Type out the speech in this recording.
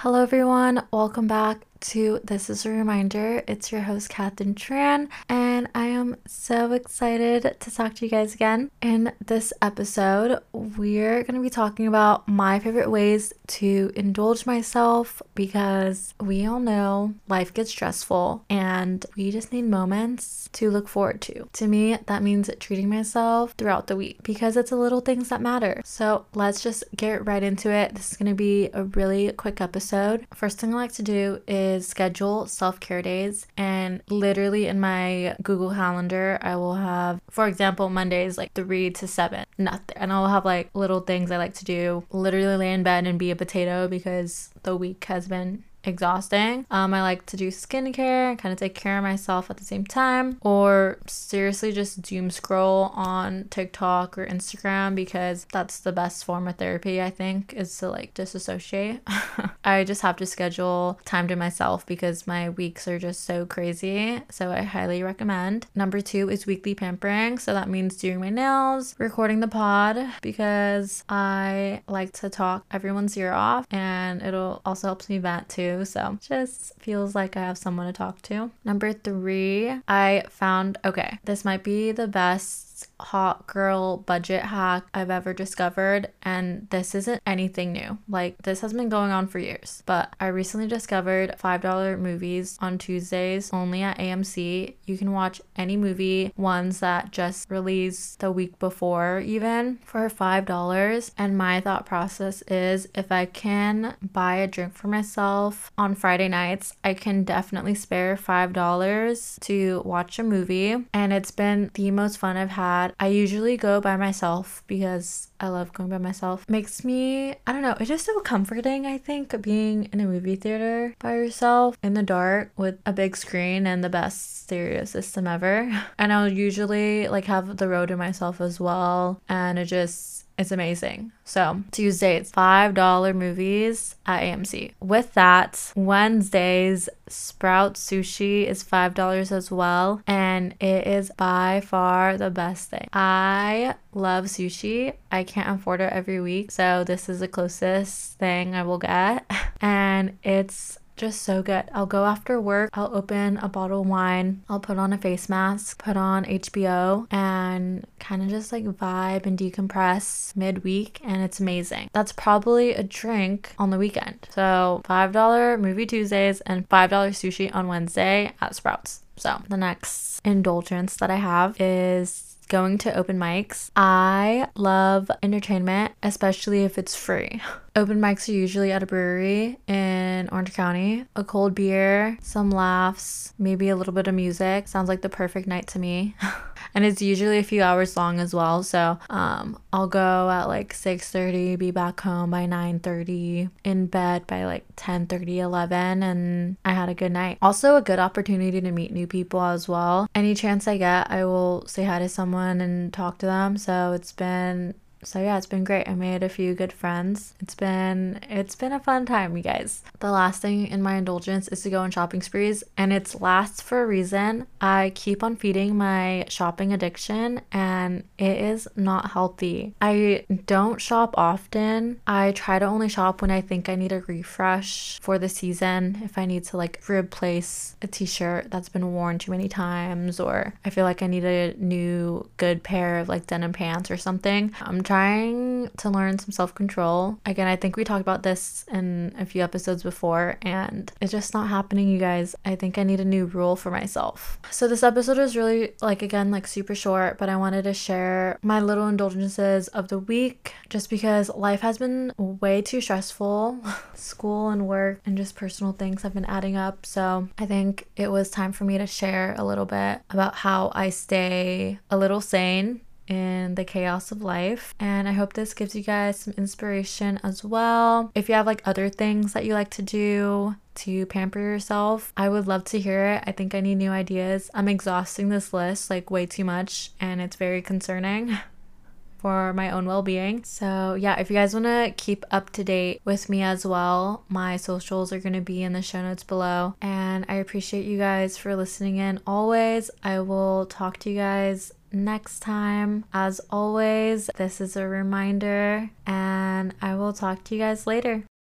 Hello, everyone. Welcome back to This is a Reminder. It's your host, Katherine Tran, and I am so excited to talk to you guys again. In this episode, we're going to be talking about my favorite ways to indulge myself because we all know life gets stressful and we just need moments to look forward to. To me, that means treating myself throughout the week because it's the little things that matter. So let's just get right into it. This is going to be a really quick episode. First thing I like to do is is schedule self care days. And literally in my Google Calendar, I will have, for example, Mondays like three to seven, nothing. And I'll have like little things I like to do, literally lay in bed and be a potato because the week has been exhausting. Um, I like to do skincare, kind of take care of myself at the same time, or seriously just doom scroll on TikTok or Instagram because that's the best form of therapy, I think, is to like disassociate. I just have to schedule time to myself because my weeks are just so crazy. So I highly recommend. Number two is weekly pampering. So that means doing my nails, recording the pod because I like to talk everyone's ear off and it'll also helps me vent too so just feels like I have someone to talk to. Number three, I found okay, this might be the best hot girl budget hack I've ever discovered. And this isn't anything new. Like, this has been going on for years. But I recently discovered $5 movies on Tuesdays only at AMC. You can watch any movie, ones that just released the week before, even for $5. And my thought process is if I can buy a drink for myself on Friday nights, I can definitely spare $5 to watch a movie. And it's been the most fun I've had I usually go by myself because I love going by myself. Makes me, I don't know, it's just so comforting, I think, being in a movie theater by yourself in the dark with a big screen and the best stereo system ever. And I'll usually like have the row to myself as well. And it just, it's amazing. So, Tuesday, it's $5 movies at AMC. With that, Wednesdays, Sprout Sushi is $5 as well. And it is by far the best thing. I love sushi. I can't afford it every week. So, this is the closest thing I will get. And it's just so good. I'll go after work, I'll open a bottle of wine, I'll put on a face mask, put on HBO, and kind of just like vibe and decompress midweek, and it's amazing. That's probably a drink on the weekend. So $5 movie Tuesdays and $5 sushi on Wednesday at Sprouts. So the next indulgence that I have is going to open mics. I love entertainment, especially if it's free. Open mics are usually at a brewery in Orange County. A cold beer, some laughs, maybe a little bit of music. Sounds like the perfect night to me. and it's usually a few hours long as well. So um, I'll go at like 6:30, be back home by 9:30, in bed by like 10:30, 11, and I had a good night. Also, a good opportunity to meet new people as well. Any chance I get, I will say hi to someone and talk to them. So it's been so yeah, it's been great. I made a few good friends. It's been it's been a fun time, you guys. The last thing in my indulgence is to go on shopping sprees, and it's lasts for a reason. I keep on feeding my shopping addiction, and it is not healthy. I don't shop often. I try to only shop when I think I need a refresh for the season. If I need to like replace a t-shirt that's been worn too many times, or I feel like I need a new good pair of like denim pants or something. I'm trying to learn some self control. Again, I think we talked about this in a few episodes before, and it's just not happening, you guys. I think I need a new rule for myself. So, this episode is really, like, again, like super short, but I wanted to share my little indulgences of the week just because life has been way too stressful. School and work and just personal things have been adding up. So, I think it was time for me to share a little bit about how I stay a little sane in the chaos of life. And I hope this gives you guys some inspiration as well. If you have like other things that you like to do, to pamper yourself. I would love to hear it. I think I need new ideas. I'm exhausting this list like way too much and it's very concerning. for my own well being. So, yeah, if you guys want to keep up to date with me as well, my socials are going to be in the show notes below. And I appreciate you guys for listening in always. I will talk to you guys next time. As always, this is a reminder, and I will talk to you guys later.